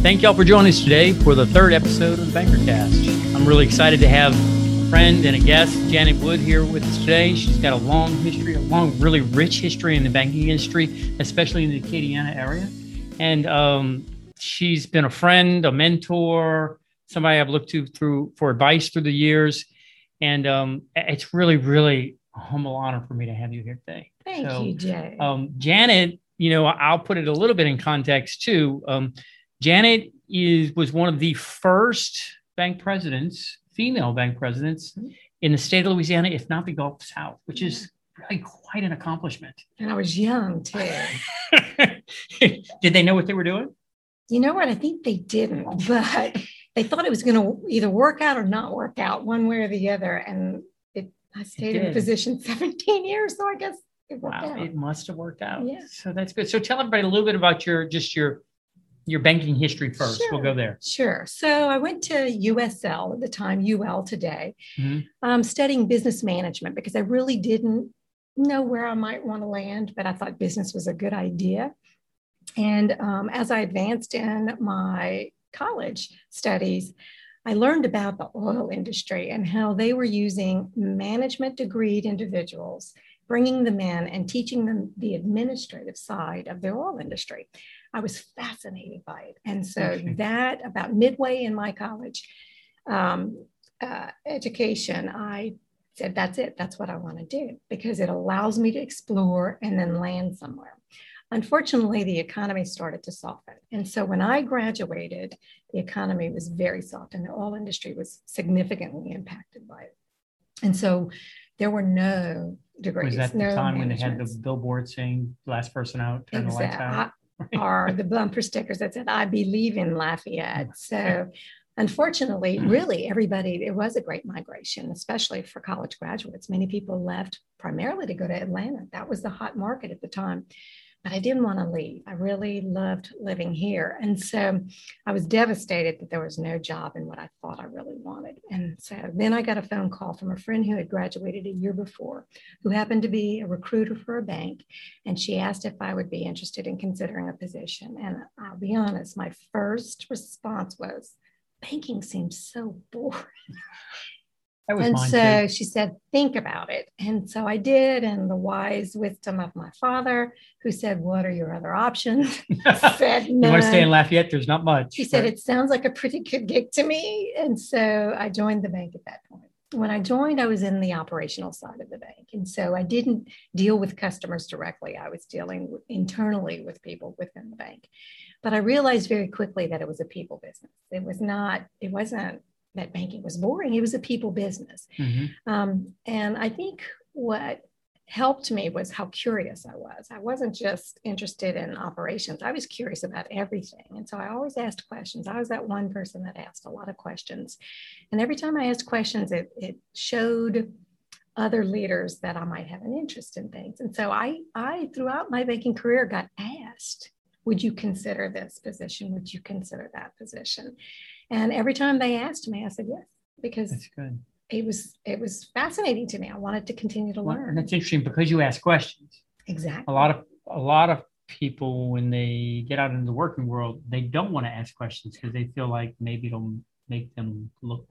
Thank y'all for joining us today for the third episode of the BankerCast. I'm really excited to have a friend and a guest, Janet Wood, here with us today. She's got a long history, a long, really rich history in the banking industry, especially in the Acadiana area. And um, she's been a friend, a mentor, somebody I've looked to through for advice through the years. And um, it's really, really a humble honor for me to have you here today. Thank so, you, Jay. Um, Janet, you know, I'll put it a little bit in context too. Um, Janet is was one of the first bank presidents, female bank presidents mm-hmm. in the state of Louisiana, if not the Gulf South, which is really quite an accomplishment. And I was young too. Did they know what they were doing? You know what? I think they didn't, but they thought it was going to either work out or not work out one way or the other. And it, I stayed it in position 17 years. So I guess it worked wow, out. It must have worked out. Yeah. So that's good. So tell everybody a little bit about your, just your, your banking history first. Sure, we'll go there. Sure. So I went to USL at the time, UL today, mm-hmm. um, studying business management because I really didn't know where I might want to land, but I thought business was a good idea. And um, as I advanced in my college studies, I learned about the oil industry and how they were using management degreed individuals, bringing them in and teaching them the administrative side of the oil industry. I was fascinated by it. And so that about midway in my college um, uh, education, I said, that's it. That's what I want to do because it allows me to explore and then land somewhere. Unfortunately, the economy started to soften. And so when I graduated, the economy was very soft and the oil industry was significantly impacted by it. And so there were no degrees. Was that no the time when they had the billboard saying last person out, turn exactly. the lights out? Or the bumper stickers that said, I believe in Lafayette. So unfortunately, mm. really everybody, it was a great migration, especially for college graduates. Many people left primarily to go to Atlanta. That was the hot market at the time I didn't want to leave. I really loved living here. And so I was devastated that there was no job in what I thought I really wanted. And so then I got a phone call from a friend who had graduated a year before, who happened to be a recruiter for a bank. And she asked if I would be interested in considering a position. And I'll be honest, my first response was, banking seems so boring and so too. she said, think about it. And so I did. And the wise wisdom of my father, who said, What are your other options? said, no. You want to stay in Lafayette? There's not much. He said, It sounds like a pretty good gig to me. And so I joined the bank at that point. When I joined, I was in the operational side of the bank. And so I didn't deal with customers directly. I was dealing internally with people within the bank. But I realized very quickly that it was a people business. It was not, it wasn't that banking was boring. It was a people business. Mm-hmm. Um, and I think what helped me was how curious I was. I wasn't just interested in operations, I was curious about everything. And so I always asked questions. I was that one person that asked a lot of questions. And every time I asked questions, it, it showed other leaders that I might have an interest in things. And so I, I, throughout my banking career, got asked, would you consider this position? Would you consider that position? And every time they asked me, I said yes, because that's good. It was it was fascinating to me. I wanted to continue to well, learn. And that's interesting because you ask questions. Exactly. A lot of a lot of people when they get out into the working world, they don't want to ask questions because they feel like maybe it'll make them look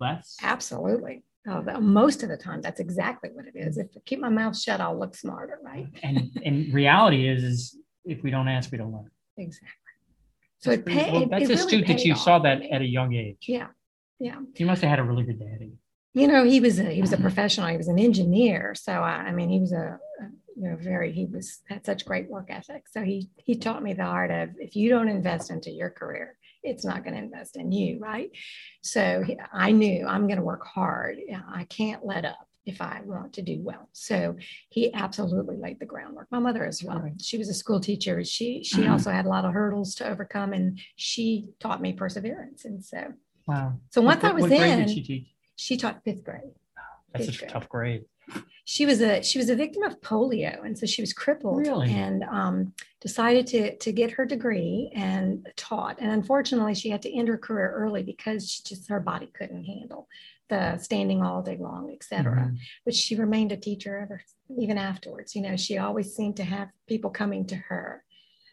less. Absolutely. Oh, most of the time, that's exactly what it is. If I keep my mouth shut, I'll look smarter, right? and and reality is, is if we don't ask, we don't learn. Exactly. So it paid. Well, that's it astute really that you saw that at a young age. Yeah, yeah. You must have had a really good daddy. You know, he was a he was a mm-hmm. professional. He was an engineer. So I, I mean, he was a, a you know very he was had such great work ethic. So he he taught me the art of if you don't invest into your career, it's not going to invest in you, right? So he, I knew I'm going to work hard. I can't let up if I want to do well. So he absolutely laid the groundwork. My mother as well. Right. She was a school teacher. She she mm-hmm. also had a lot of hurdles to overcome, and she taught me perseverance. And so, wow. So once what, I was in, did she teach? She taught fifth grade. That's fifth a grade. tough grade. She was a she was a victim of polio, and so she was crippled. Really? And um, decided to to get her degree and taught. And unfortunately, she had to end her career early because she just her body couldn't handle the standing all day long, etc. Mm-hmm. But she remained a teacher ever even afterwards. You know, she always seemed to have people coming to her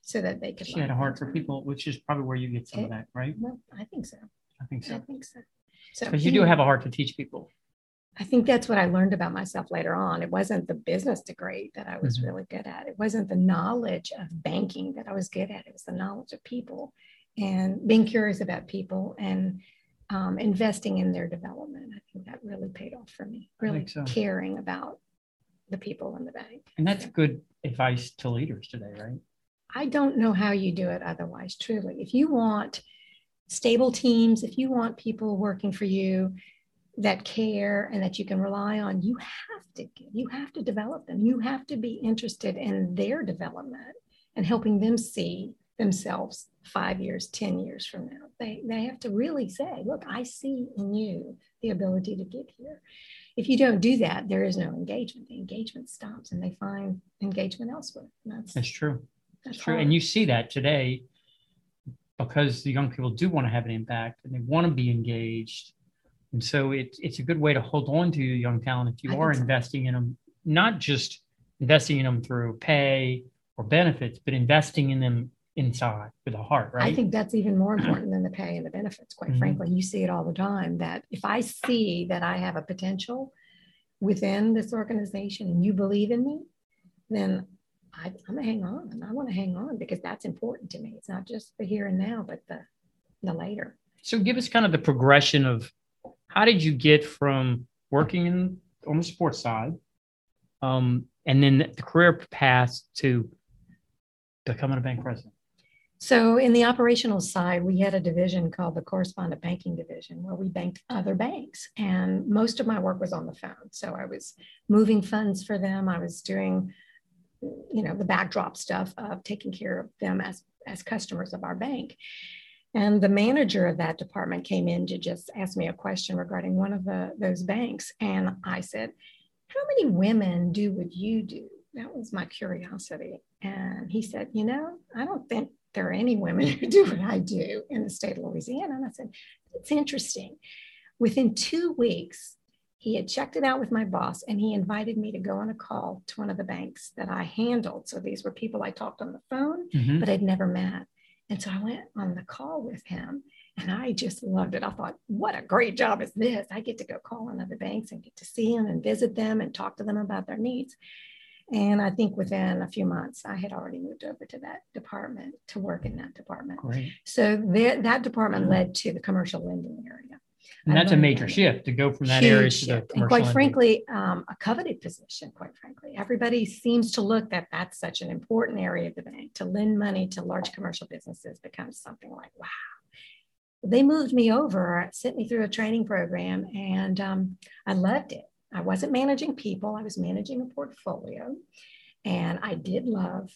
so that they could. She had a heart for people, which is probably where you get some it, of that, right? Well, I think so. I think so. I think so. So you do have a heart to teach people. I think that's what I learned about myself later on. It wasn't the business degree that I was mm-hmm. really good at. It wasn't the knowledge of banking that I was good at. It was the knowledge of people and being curious about people and um, investing in their development. I think that really paid off for me, really so. caring about the people in the bank. And that's good advice to leaders today, right? I don't know how you do it otherwise, truly. If you want stable teams, if you want people working for you that care and that you can rely on, you have to you have to develop them. You have to be interested in their development and helping them see themselves five years, 10 years from now. They, they have to really say, look, I see in you the ability to get here. If you don't do that, there is no engagement. The engagement stops and they find engagement elsewhere. That's, that's true. That's true. And you see that today because the young people do want to have an impact and they want to be engaged. And so it, it's a good way to hold on to young talent if you I are investing so. in them, not just investing in them through pay or benefits, but investing in them inside with a heart, right? I think that's even more important than the pay and the benefits, quite mm-hmm. frankly. You see it all the time that if I see that I have a potential within this organization and you believe in me, then I, am gonna hang on and I want to hang on because that's important to me. It's not just the here and now, but the the later. So give us kind of the progression of how did you get from working in on the sports side, um, and then the career path to becoming a bank president? So, in the operational side, we had a division called the correspondent banking division where we banked other banks. And most of my work was on the phone. So, I was moving funds for them. I was doing, you know, the backdrop stuff of taking care of them as, as customers of our bank. And the manager of that department came in to just ask me a question regarding one of the, those banks. And I said, How many women do what you do? That was my curiosity. And he said, You know, I don't think there are any women who do what I do in the state of Louisiana. And I said, it's interesting. Within two weeks, he had checked it out with my boss and he invited me to go on a call to one of the banks that I handled. So these were people I talked on the phone, mm-hmm. but I'd never met. And so I went on the call with him and I just loved it. I thought, what a great job is this? I get to go call on other banks and get to see them and visit them and talk to them about their needs. And I think within a few months, I had already moved over to that department to work in that department. Great. So that, that department led to the commercial lending area. And that's a major shift to go from that area to the commercial. And quite lending. frankly, um, a coveted position, quite frankly. Everybody seems to look that that's such an important area of the bank. To lend money to large commercial businesses becomes something like, wow. They moved me over, sent me through a training program, and um, I loved it. I wasn't managing people, I was managing a portfolio. And I did love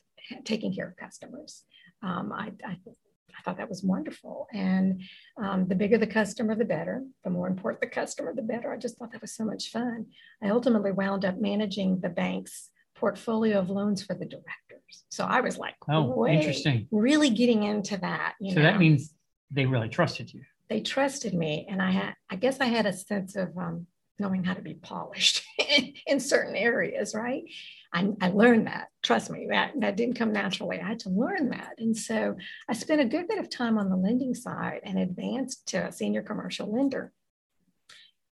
taking care of customers. Um, I, I, I, thought that was wonderful. And um, the bigger the customer, the better. The more important the customer, the better. I just thought that was so much fun. I ultimately wound up managing the bank's portfolio of loans for the directors. So I was like, oh, interesting. Really getting into that. so know? that means they really trusted you. They trusted me. And I had, I guess I had a sense of um, knowing how to be polished in certain areas, right? I, I, learned that. Trust me, that, that didn't come naturally. I had to learn that. And so I spent a good bit of time on the lending side and advanced to a senior commercial lender.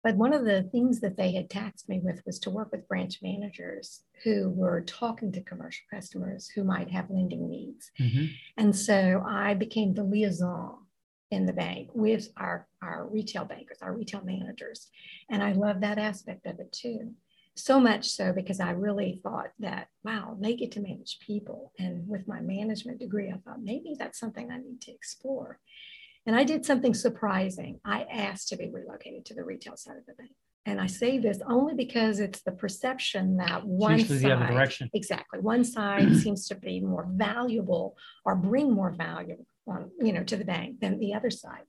But one of the things that they had taxed me with was to work with branch managers who were talking to commercial customers who might have lending needs. Mm-hmm. And so I became the liaison in the bank with our, our retail bankers, our retail managers. And I love that aspect of it too. So much so because I really thought that, wow, they get to manage people. And with my management degree, I thought maybe that's something I need to explore. And I did something surprising. I asked to be relocated to the retail side of the bank. And I say this only because it's the perception that one side, the other direction. exactly, one side seems to be more valuable or bring more value um, you know, to the bank than the other side.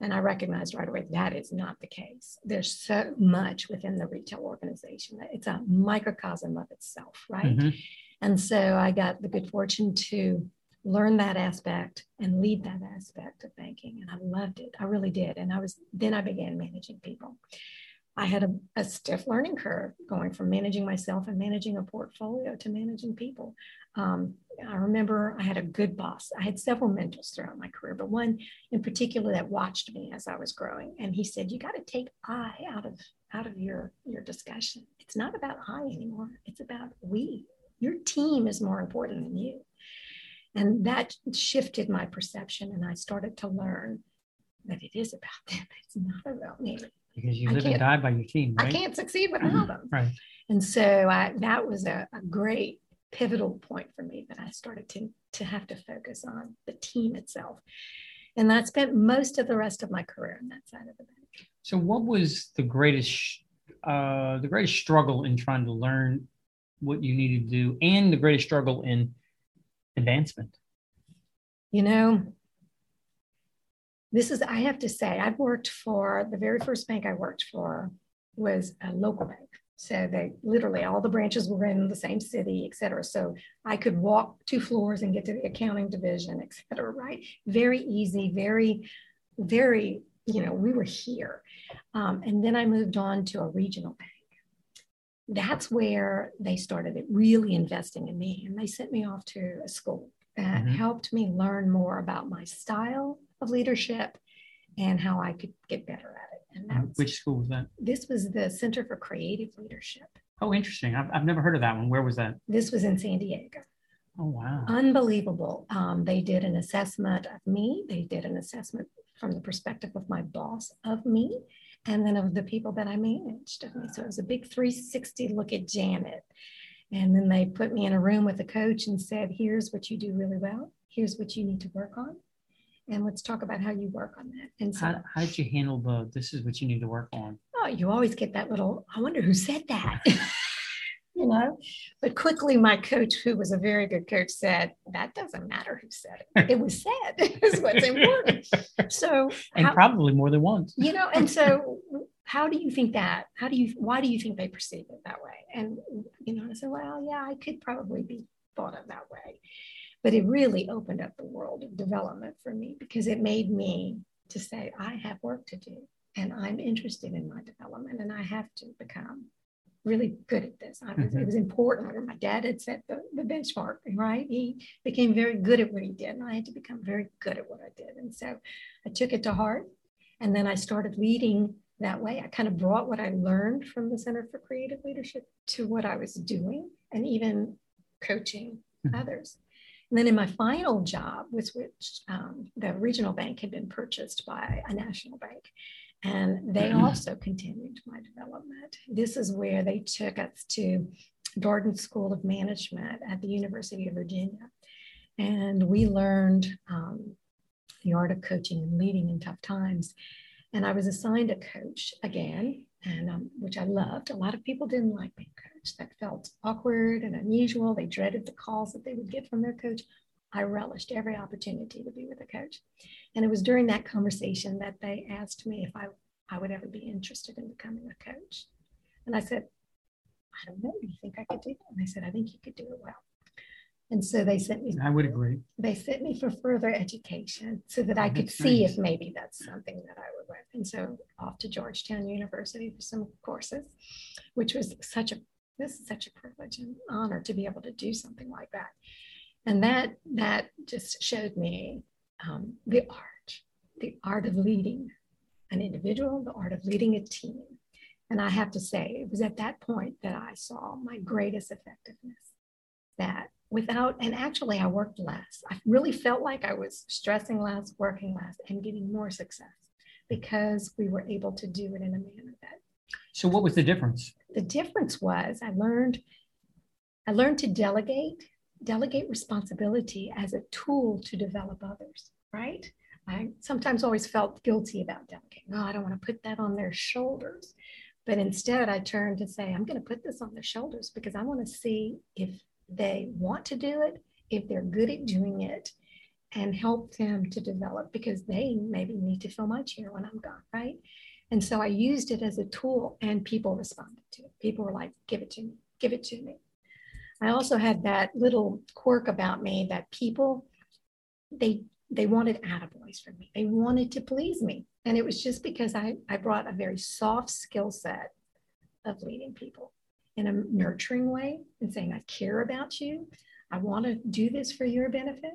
And I recognized right away that is not the case. There's so much within the retail organization that it's a microcosm of itself, right? Mm-hmm. And so I got the good fortune to learn that aspect and lead that aspect of banking. And I loved it. I really did. And I was then I began managing people. I had a, a, stiff learning curve going from managing myself and managing a portfolio to managing people. Um, I remember I had a good boss. I had several mentors throughout my career, but one in particular that watched me as I was growing. And he said, "You got to take I out of out of your your discussion. It's not about I anymore. It's about we. Your team is more important than you." And that shifted my perception, and I started to learn that it is about them. It's not about me. Because you live and die by your team. Right? I can't succeed without them. Right. And so I, that was a, a great pivotal point for me that I started to, to have to focus on the team itself. And I spent most of the rest of my career on that side of the bank. So, what was the greatest uh, the greatest struggle in trying to learn what you needed to do, and the greatest struggle in advancement? You know, this is I have to say I've worked for the very first bank I worked for was a local bank. So they literally all the branches were in the same city, et cetera. So I could walk two floors and get to the accounting division, et cetera, right? Very easy, very, very, you know, we were here. Um, and then I moved on to a regional bank. That's where they started really investing in me. And they sent me off to a school that mm-hmm. helped me learn more about my style of leadership and how I could get better at it. And that was, Which school was that? This was the Center for Creative Leadership. Oh, interesting. I've, I've never heard of that one. Where was that? This was in San Diego. Oh, wow. Unbelievable. Um, they did an assessment of me. They did an assessment from the perspective of my boss of me and then of the people that I managed of me. So it was a big 360 look at Janet. And then they put me in a room with a coach and said, here's what you do really well. Here's what you need to work on and let's talk about how you work on that. And so, how, how did you handle the this is what you need to work on? Oh, you always get that little, I wonder who said that. you know, but quickly my coach, who was a very good coach, said, That doesn't matter who said it. It was said, is what's important. So, and how, probably more than once. You know, and so how do you think that? How do you, why do you think they perceive it that way? And, you know, I said, Well, yeah, I could probably be thought of that way but it really opened up the world of development for me because it made me to say i have work to do and i'm interested in my development and i have to become really good at this was, mm-hmm. it was important my dad had set the, the benchmark right he became very good at what he did and i had to become very good at what i did and so i took it to heart and then i started leading that way i kind of brought what i learned from the center for creative leadership to what i was doing and even coaching mm-hmm. others and then in my final job, with which um, the regional bank had been purchased by a national bank. And they mm-hmm. also continued my development. This is where they took us to Darden School of Management at the University of Virginia. And we learned um, the art of coaching and leading in tough times. And I was assigned a coach again, and um, which I loved. A lot of people didn't like being coached that felt awkward and unusual. They dreaded the calls that they would get from their coach. I relished every opportunity to be with a coach. And it was during that conversation that they asked me if I, I would ever be interested in becoming a coach. And I said, I don't know. You think I could do it? And they said, I think you could do it well. And so they sent me. I would agree. They sent me for further education so that I could see nice. if maybe that's something that I would like. And so off to Georgetown University for some courses, which was such a this is such a privilege and honor to be able to do something like that. And that that just showed me um, the art, the art of leading an individual, the art of leading a team. And I have to say, it was at that point that I saw my greatest effectiveness. That without, and actually, I worked less. I really felt like I was stressing less, working less, and getting more success because we were able to do it in a manner that. So, what was the difference? the difference was I learned I learned to delegate, delegate responsibility as a tool to develop others, right? I sometimes always felt guilty about delegating. Oh, I don't want to put that on their shoulders. But instead, I turned to say, I'm going to put this on their shoulders because I want to see if they want to do it, if they're good at doing it, and help them to develop because they maybe need to fill my chair when I'm gone, right? And so I used it as a tool and people responded to it. People were like, give it to me, give it to me. I also had that little quirk about me that people, they they wanted attaboys from me. They wanted to please me. And it was just because I, I brought a very soft skill set of leading people in a nurturing way and saying, I care about you. I want to do this for your benefit.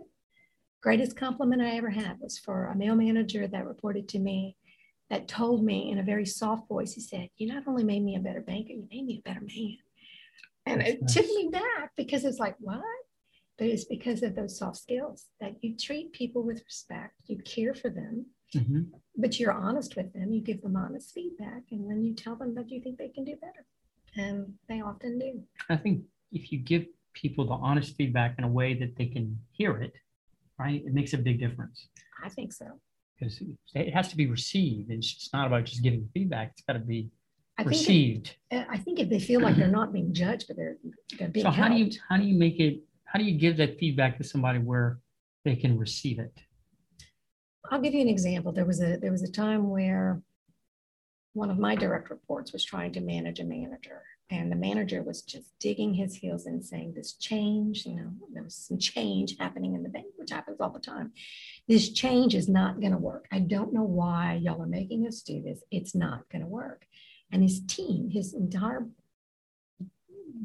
Greatest compliment I ever had was for a male manager that reported to me that told me in a very soft voice, he said, You not only made me a better banker, you made me a better man. And it took me back because it's like, What? But it's because of those soft skills that you treat people with respect, you care for them, mm-hmm. but you're honest with them, you give them honest feedback, and then you tell them that you think they can do better. And they often do. I think if you give people the honest feedback in a way that they can hear it, right, it makes a big difference. I think so because it has to be received. It's just not about just giving feedback. It's got to be I received. Think if, I think if they feel like they're not being judged, but they're, they're being so how helped. do you how do you make it? How do you give that feedback to somebody where they can receive it? I'll give you an example. There was a there was a time where one of my direct reports was trying to manage a manager, and the manager was just digging his heels and saying, This change, you know, there was some change happening in the bank, which happens all the time. This change is not going to work. I don't know why y'all are making us do this. It's not going to work. And his team, his entire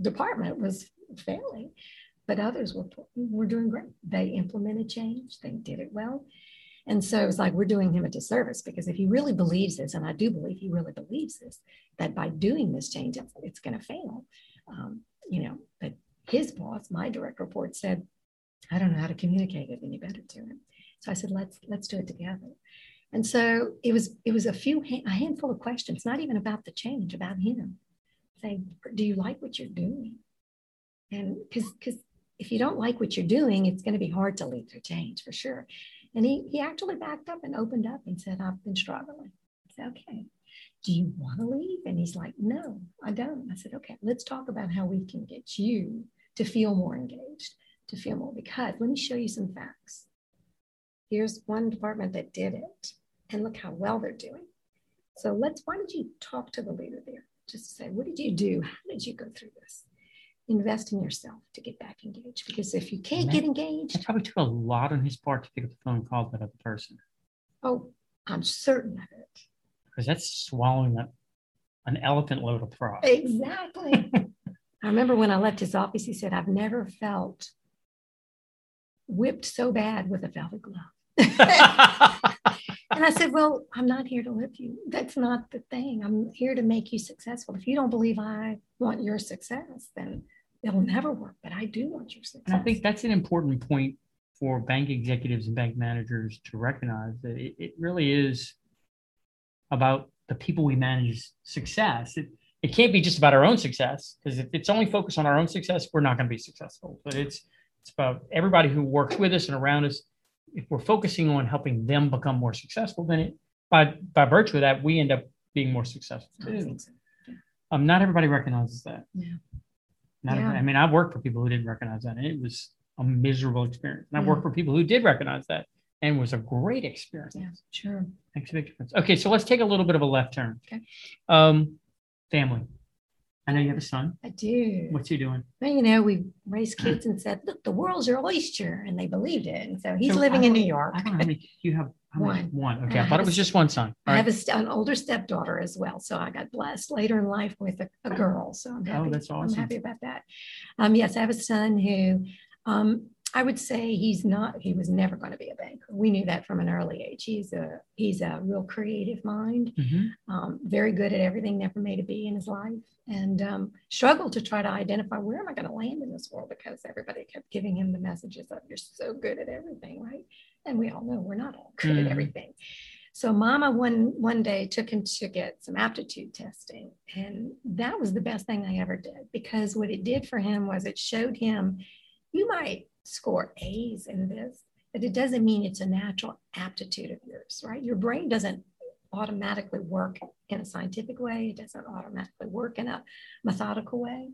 department was failing, but others were, were doing great. They implemented change, they did it well. And so it's like we're doing him a disservice because if he really believes this, and I do believe he really believes this, that by doing this change, it's, it's going to fail. Um, you know, but his boss, my direct report, said, "I don't know how to communicate it any better to him." So I said, "Let's let's do it together." And so it was it was a few a handful of questions, not even about the change, about him. Say, "Do you like what you're doing?" And because because if you don't like what you're doing, it's going to be hard to lead through change for sure. And he, he actually backed up and opened up and said, I've been struggling. I said, okay, do you want to leave? And he's like, no, I don't. I said, okay, let's talk about how we can get you to feel more engaged, to feel more. Because let me show you some facts. Here's one department that did it, and look how well they're doing. So let's, why don't you talk to the leader there? Just say, what did you do? How did you go through this? Invest in yourself to get back engaged. Because if you can't get engaged, it probably took a lot on his part to pick up the phone and call that other person. Oh, I'm certain of it. Because that's swallowing a, an elephant load of frogs. Exactly. I remember when I left his office, he said, I've never felt whipped so bad with a velvet glove. and I said, Well, I'm not here to whip you. That's not the thing. I'm here to make you successful. If you don't believe I want your success, then it'll never work, but I do want your success. And I think that's an important point for bank executives and bank managers to recognize that it, it really is about the people we manage success. It, it can't be just about our own success because if it's only focused on our own success, we're not going to be successful. But it's it's about everybody who works with us and around us. If we're focusing on helping them become more successful, then it by by virtue of that, we end up being more successful too. So. Yeah. Um, not everybody recognizes that. Yeah. Not yeah. I mean, I've worked for people who didn't recognize that, and it was a miserable experience. And I've worked for people who did recognize that, and it was a great experience. Yeah, sure. Makes a big difference. Okay, so let's take a little bit of a left turn. Okay. Um, family. I know you have a son. I do. What's he doing? Well, you know, we raised kids and said, "Look, the world's your oyster," and they believed it. And so he's so living in New York. I don't know how many you have. one. One. Okay, I, I thought it was just one son. All I right. have a, an older stepdaughter as well, so I got blessed later in life with a, a girl. So I'm oh, happy. Oh, that's awesome. I'm happy about that. Um, yes, I have a son who um, I would say he's not, he was never going to be a banker. We knew that from an early age. He's a, he's a real creative mind, mm-hmm. um, very good at everything, never made a B in his life and um, struggled to try to identify where am I going to land in this world because everybody kept giving him the messages of you're so good at everything, right? And we all know we're not all good mm-hmm. at everything. So mama one one day took him to get some aptitude testing. And that was the best thing I ever did because what it did for him was it showed him you might score A's in this, but it doesn't mean it's a natural aptitude of yours, right? Your brain doesn't automatically work in a scientific way, it doesn't automatically work in a methodical way.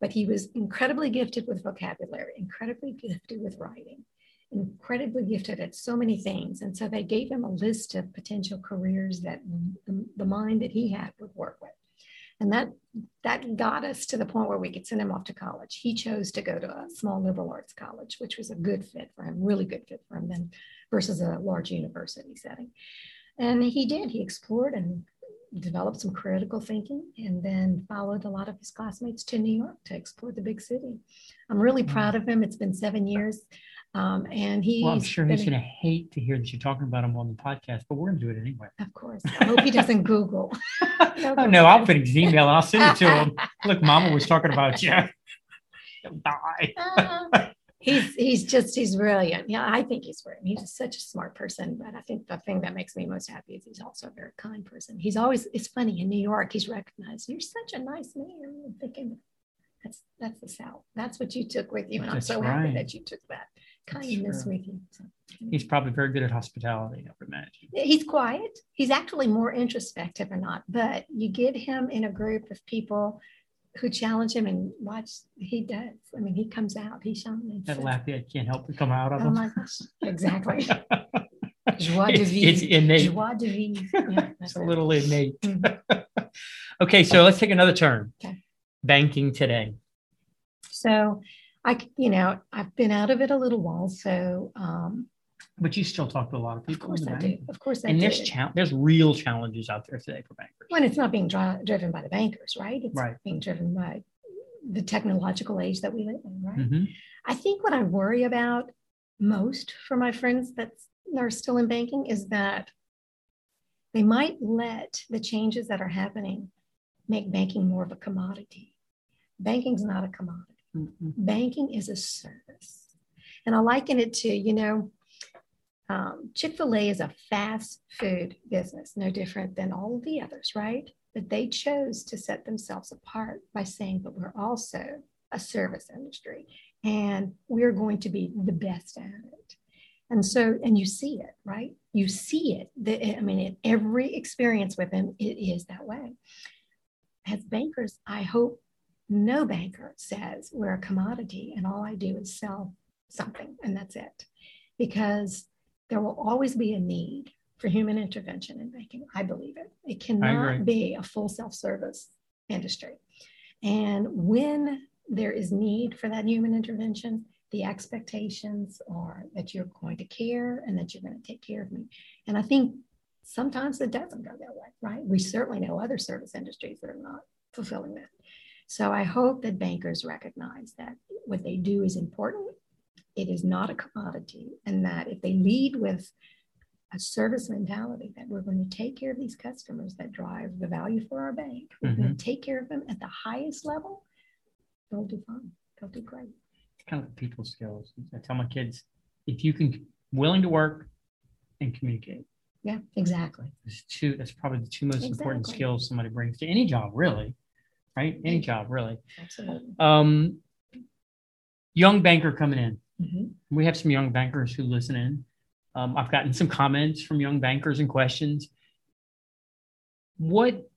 But he was incredibly gifted with vocabulary, incredibly gifted with writing, incredibly gifted at so many things. And so they gave him a list of potential careers that the, mind that he had would work with. And that that got us to the point where we could send him off to college. He chose to go to a small liberal arts college, which was a good fit for him, really good fit for him then versus a large university setting. And he did. He explored and developed some critical thinking and then followed a lot of his classmates to New York to explore the big city. I'm really mm-hmm. proud of him. It's been seven years. Um, and he. Well, I'm sure he's going to hate to hear that you're talking about him on the podcast, but we're going to do it anyway. Of course. I hope he doesn't Google. no, oh, no, I'll put his email and I'll send it to him. Look, Mama was talking about you. Die. uh, he's he's just he's brilliant. Yeah, I think he's brilliant. He's such a smart person. But I think the thing that makes me most happy is he's also a very kind person. He's always it's funny in New York. He's recognized. You're such a nice man. I'm thinking that's that's the South. That's what you took with you, and I'm so right. happy that you took that kindness with you. So, He's probably very good at hospitality, I would imagine. He's quiet. He's actually more introspective or not, but you get him in a group of people who challenge him and watch. He does. I mean, he comes out. He shines. That laugh I can't help but come out of oh him. my gosh! Exactly. Joie de vivre. It's innate. Joie de vivre. Yeah, it's a little innate. Mm-hmm. okay, so let's take another turn. Okay. Banking today. So I, you know, I've been out of it a little while, so. Um, but you still talk to a lot of people. Of course, I do. Of course, I and do. there's cha- there's real challenges out there today for bankers. When it's not being dri- driven by the bankers, right? It's right. being driven by the technological age that we live in, right? Mm-hmm. I think what I worry about most for my friends that are still in banking is that they might let the changes that are happening make banking more of a commodity. Banking's not a commodity. Mm-hmm. Banking is a service. And I liken it to, you know, um, Chick fil A is a fast food business, no different than all of the others, right? But they chose to set themselves apart by saying, but we're also a service industry and we're going to be the best at it. And so, and you see it, right? You see it. The, I mean, every experience with them, it is that way. As bankers, I hope no banker says we're a commodity and all I do is sell something and that's it. Because there will always be a need for human intervention in banking. I believe it. It cannot be a full self service industry. And when there is need for that human intervention, the expectations are that you're going to care and that you're going to take care of me. And I think sometimes it doesn't go that way, right? We certainly know other service industries that are not fulfilling that. So I hope that bankers recognize that what they do is important. It is not a commodity, and that if they lead with a service mentality that we're going to take care of these customers that drive the value for our bank, we're mm-hmm. going to take care of them at the highest level, they'll do fine. They'll do great. It's kind of people skills. I tell my kids if you can willing to work and communicate. Yeah, exactly. Two. That's probably the two most exactly. important skills somebody brings to any job, really right? Any job, really. Absolutely. Um, young banker coming in. Mm-hmm. We have some young bankers who listen in. Um, I've gotten some comments from young bankers and questions. What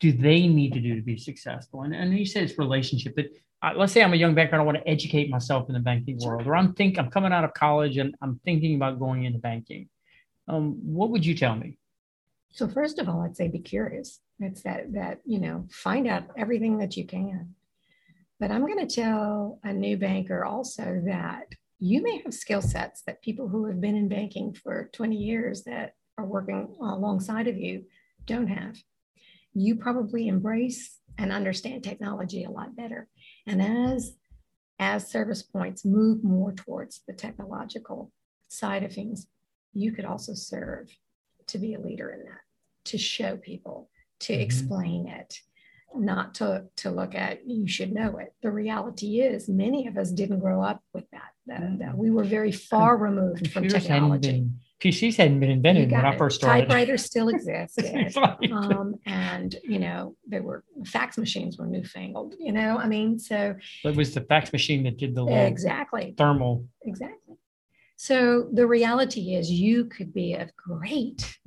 do they need to do to be successful? And, and you said it's relationship, but uh, let's say I'm a young banker and I want to educate myself in the banking sure. world, or I'm think I'm coming out of college and I'm thinking about going into banking. Um, what would you tell me? So first of all, I'd say be curious. It's that that you know find out everything that you can. But I'm going to tell a new banker also that you may have skill sets that people who have been in banking for 20 years that are working alongside of you don't have. You probably embrace and understand technology a lot better. And as as service points move more towards the technological side of things, you could also serve to be a leader in that, to show people to mm-hmm. explain it not to to look at you should know it the reality is many of us didn't grow up with that that, mm-hmm. that we were very far removed from technology been, PCs hadn't been invented when I first started. Typewriters still existed, um, and you know they were fax machines were newfangled. You know, I mean, so it was the fax machine that did the exactly thermal. Exactly. So the reality is, you could be of great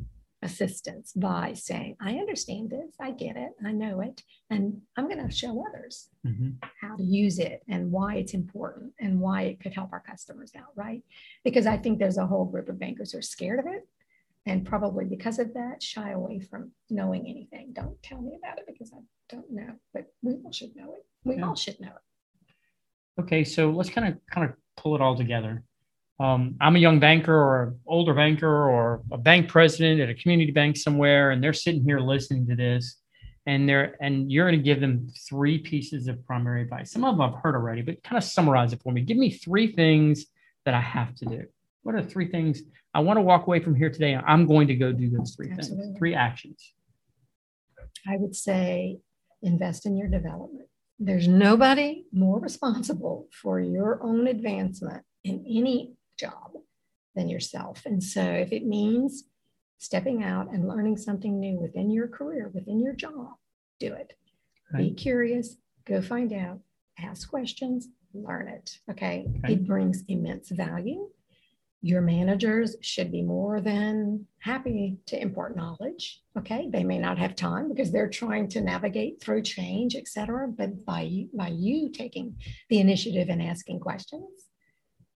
assistance by saying, I understand this, I get it, I know it, and I'm going to show others mm-hmm. how to use it and why it's important and why it could help our customers out, right? Because I think there's a whole group of bankers who are scared of it. And probably because of that, shy away from knowing anything. Don't tell me about it because I don't know, but we all should know it. We yeah. all should know it. Okay, so let's kind of kind of pull it all together. Um, I'm a young banker or an older banker or a bank president at a community bank somewhere, and they're sitting here listening to this, and they're and you're going to give them three pieces of primary advice. Some of them I've heard already, but kind of summarize it for me. Give me three things that I have to do. What are three things I want to walk away from here today? I'm going to go do those three Absolutely. things, three actions. I would say invest in your development. There's nobody more responsible for your own advancement in any job than yourself. And so if it means stepping out and learning something new within your career, within your job, do it. Right. Be curious, go find out, ask questions, learn it. Okay? okay. It brings immense value. Your managers should be more than happy to impart knowledge. Okay, they may not have time because they're trying to navigate through change, et cetera. But by by you taking the initiative and asking questions,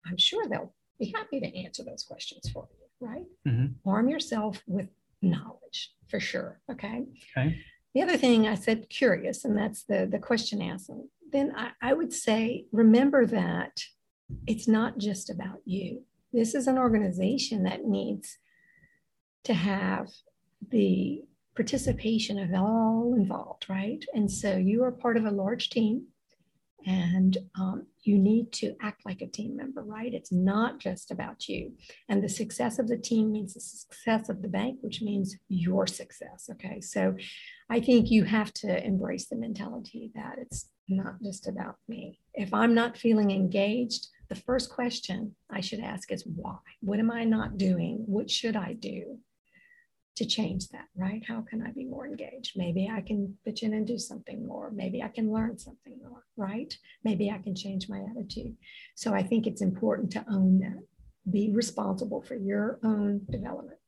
I'm sure they'll be happy to answer those questions for you, right? Mm-hmm. Arm yourself with knowledge for sure. Okay. Okay. The other thing I said curious, and that's the, the question asking. Then I, I would say remember that it's not just about you. This is an organization that needs to have the participation of all involved, right? And so you are part of a large team and um, you need to act like a team member, right? It's not just about you. And the success of the team means the success of the bank, which means your success. Okay. So I think you have to embrace the mentality that it's not just about me. If I'm not feeling engaged, the first question I should ask is why? What am I not doing? What should I do? To change that, right? How can I be more engaged? Maybe I can pitch in and do something more. Maybe I can learn something more, right? Maybe I can change my attitude. So I think it's important to own that, be responsible for your own development.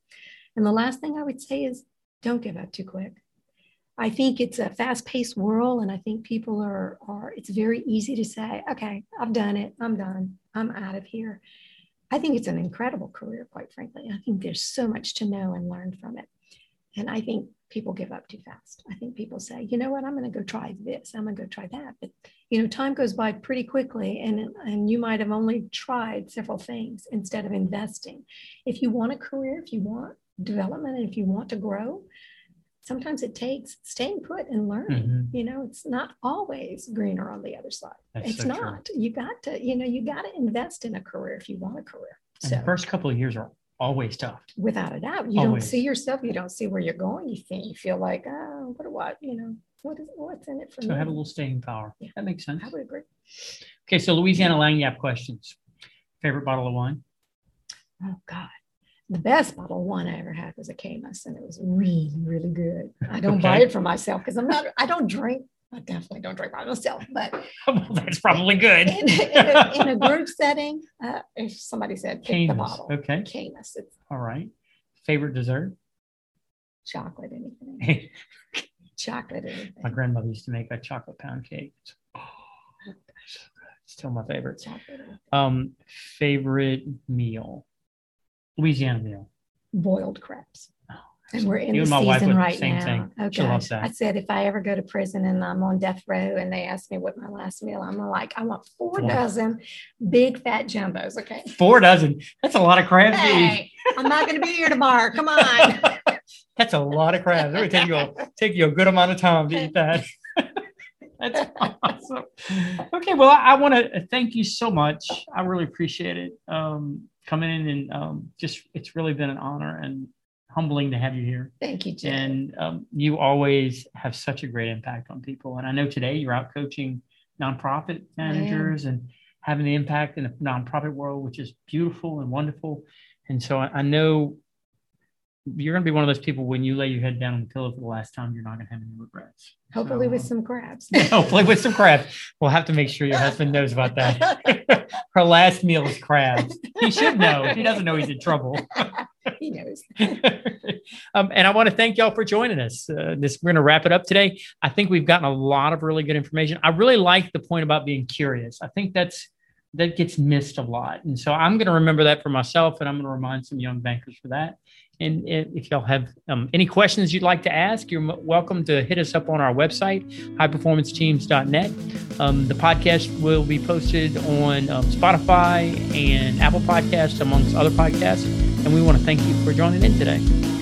And the last thing I would say is don't give up too quick. I think it's a fast-paced world, and I think people are are. It's very easy to say, "Okay, I've done it. I'm done. I'm out of here." I think it's an incredible career, quite frankly. I think there's so much to know and learn from it. And I think people give up too fast. I think people say, you know what, I'm going to go try this, I'm going to go try that. But, you know, time goes by pretty quickly and, and you might have only tried several things instead of investing. If you want a career, if you want development, and if you want to grow, sometimes it takes staying put and learning. Mm-hmm. You know, it's not always greener on the other side. That's it's so not. True. You got to, you know, you got to invest in a career if you want a career. And so the first couple of years are always tough. Without a doubt. You always. don't see yourself, you don't see where you're going. You think you feel like, oh, what do what, you know, what is what's in it for so me? So have a little staying power. Yeah. That makes sense. I would agree. Okay, so Louisiana Lagniappe questions. Favorite bottle of wine? Oh God the best bottle of wine I ever had was a Caymus, and it was really, really good. I don't okay. buy it for myself because I'm not. I don't drink. I definitely don't drink by myself, but well, that's probably good. in, in, a, in, a, group setting, uh, if somebody said pick Caymus. the bottle, okay, Caymus. It's, All right. Favorite dessert? Chocolate, anything. chocolate, anything. My grandmother used to make a chocolate pound cake. Oh, Still my favorite. Chocolate. Um, favorite meal. Louisiana meal? Boiled crabs. Oh, and we're in the season right now. Thing. Okay. I said if I ever go to prison and I'm on death row and they ask me what my last meal, I'm like, I want four, four. dozen big fat jumbos. Okay. Four dozen. That's a lot of crabs. Hey, I'm not going to be here tomorrow. Come on. That's a lot of crabs. It would take you a, take you a good amount of time to eat that. That's awesome. Okay, well, I, I want to thank you so much. I really appreciate it. Um, coming in and um, just it's really been an honor and humbling to have you here. Thank you, Jay. And um, you always have such a great impact on people. And I know today you're out coaching nonprofit managers and having the impact in the nonprofit world, which is beautiful and wonderful. And so I, I know you're going to be one of those people when you lay your head down on the pillow for the last time, you're not going to have any regrets. Hopefully, so, with some crabs. hopefully, with some crabs. We'll have to make sure your husband knows about that. Her last meal is crabs. He should know. He doesn't know, he's in trouble. he knows. um, and I want to thank y'all for joining us. Uh, this we're going to wrap it up today. I think we've gotten a lot of really good information. I really like the point about being curious. I think that's that gets missed a lot. And so I'm going to remember that for myself and I'm going to remind some young bankers for that. And if y'all have um, any questions you'd like to ask, you're welcome to hit us up on our website, highperformanceteams.net. Um, the podcast will be posted on um, Spotify and Apple Podcasts, amongst other podcasts. And we want to thank you for joining in today.